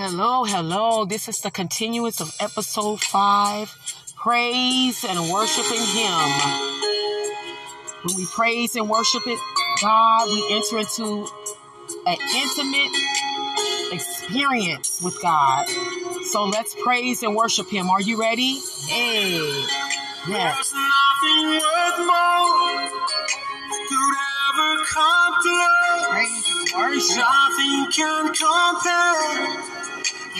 Hello, hello. This is the continuance of episode five praise and worshiping Him. When we praise and worship it, God, we enter into an intimate experience with God. So let's praise and worship Him. Are you ready? Hey. Yes. There's nothing worth more could ever come close. Praise and worship. Nothing can compare.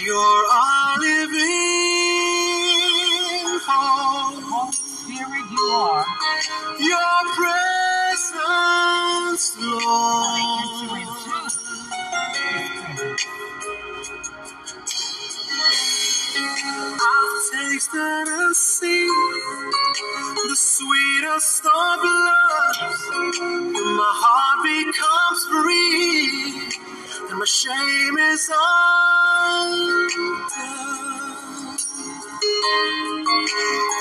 You're our living hope. Holy Spirit, you are. Your presence, Lord. into His presence. I've tasted and seen the sweetest of loves. My heart becomes free, and my shame is undone.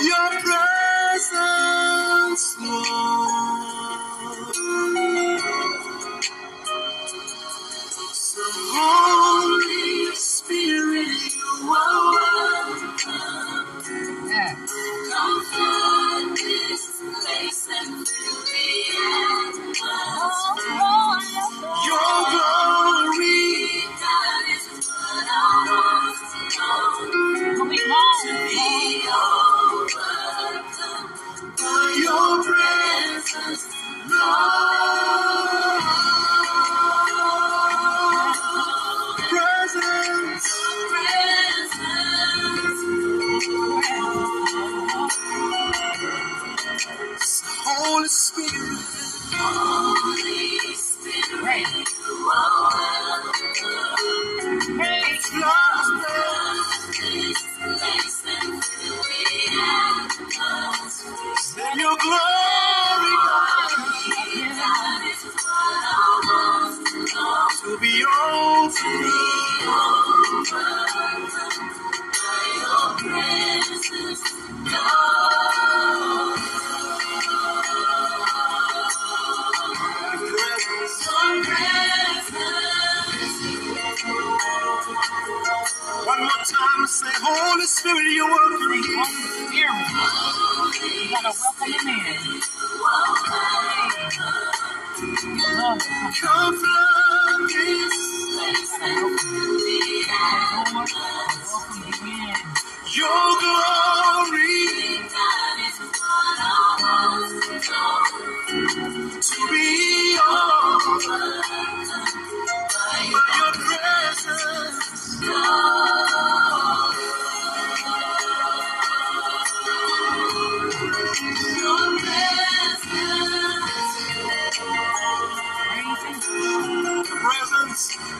Your presence, Lord. So your presence, Lord. Holy Spirit,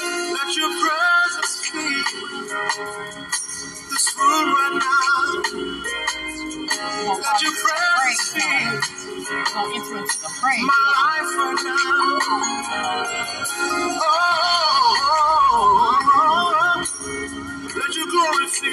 Let your presence fill this room right now. Let your presence fill my life right now. Oh, oh, oh, oh. oh. let your glory fill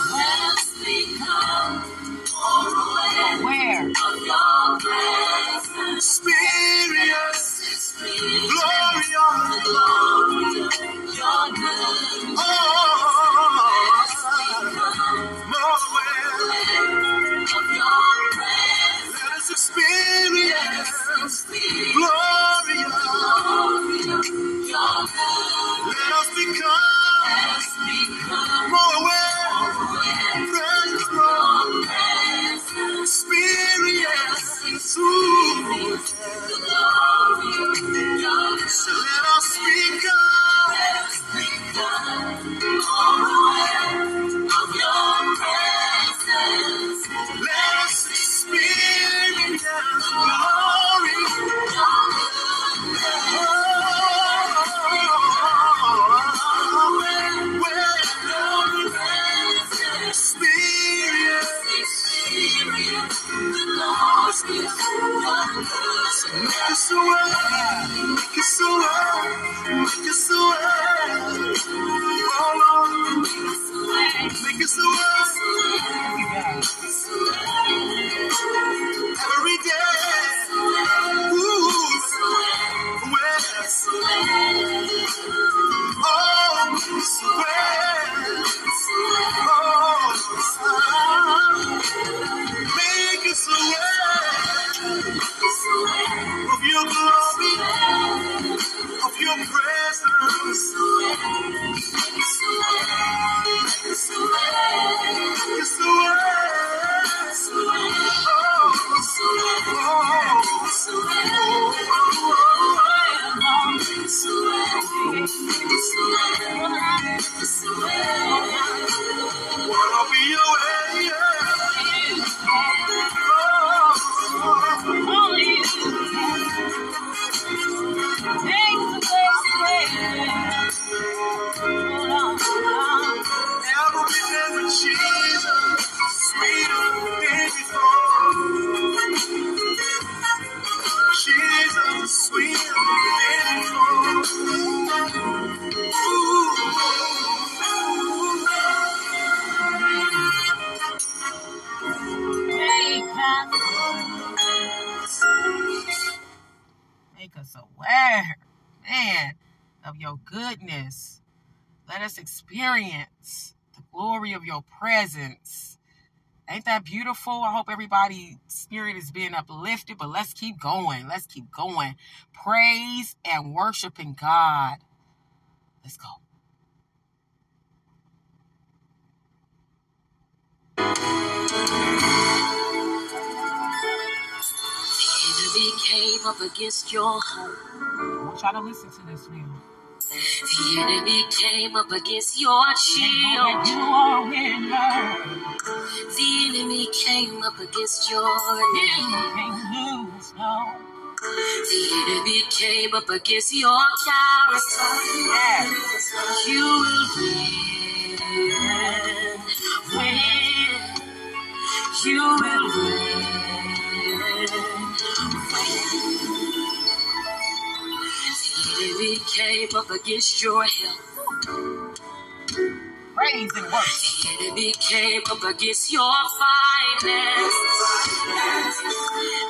you. Let us experience the glory of your presence. Ain't that beautiful? I hope everybody's spirit is being uplifted, but let's keep going. Let's keep going. Praise and worshiping God. Let's go. enemy came up against your home. I want y'all to listen to this now. The enemy came up against your shield. you are winner. The enemy came up against your You name. lose, no. The enemy came up against your character. Yes. You will win. Win. You will win. Enemy came up against your health. Praise and worship. The enemy came up against your finances.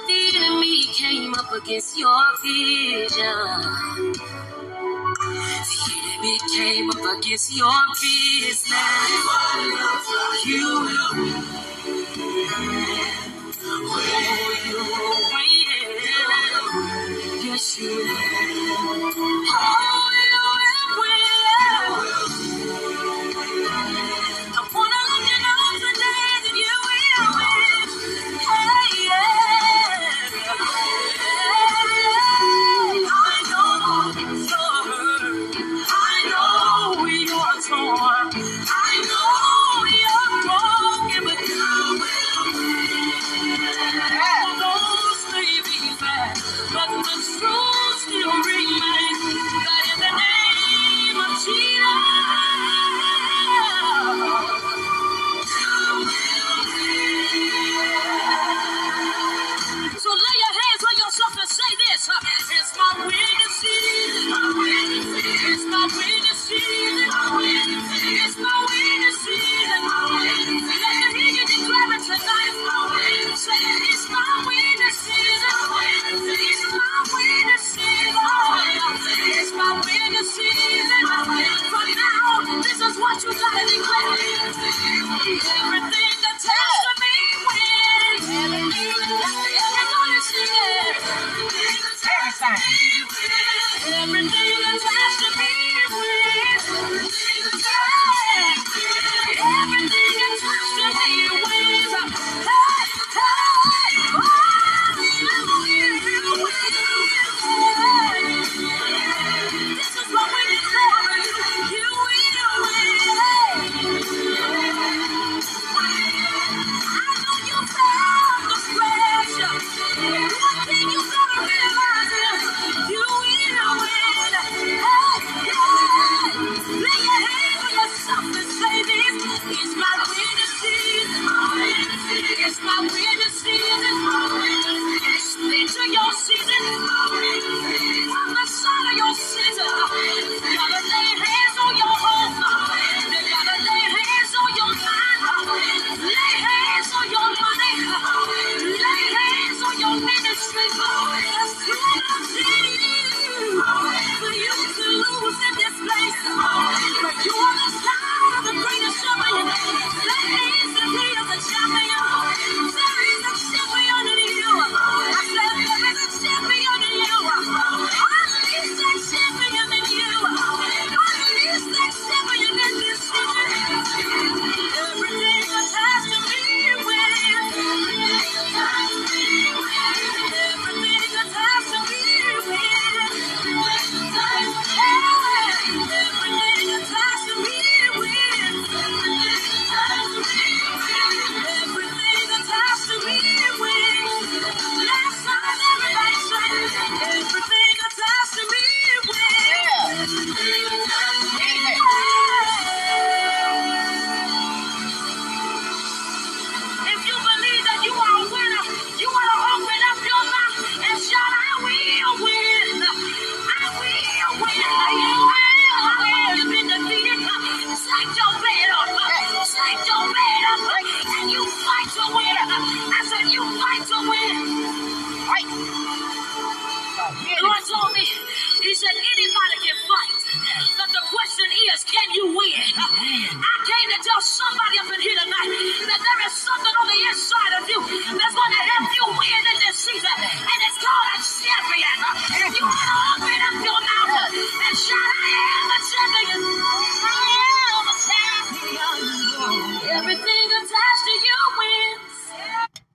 The enemy came up against your vision. The enemy came up against your business. You will. my Anybody can fight, but the question is, can you win? I came to tell somebody up in here tonight that there is something on the inside of you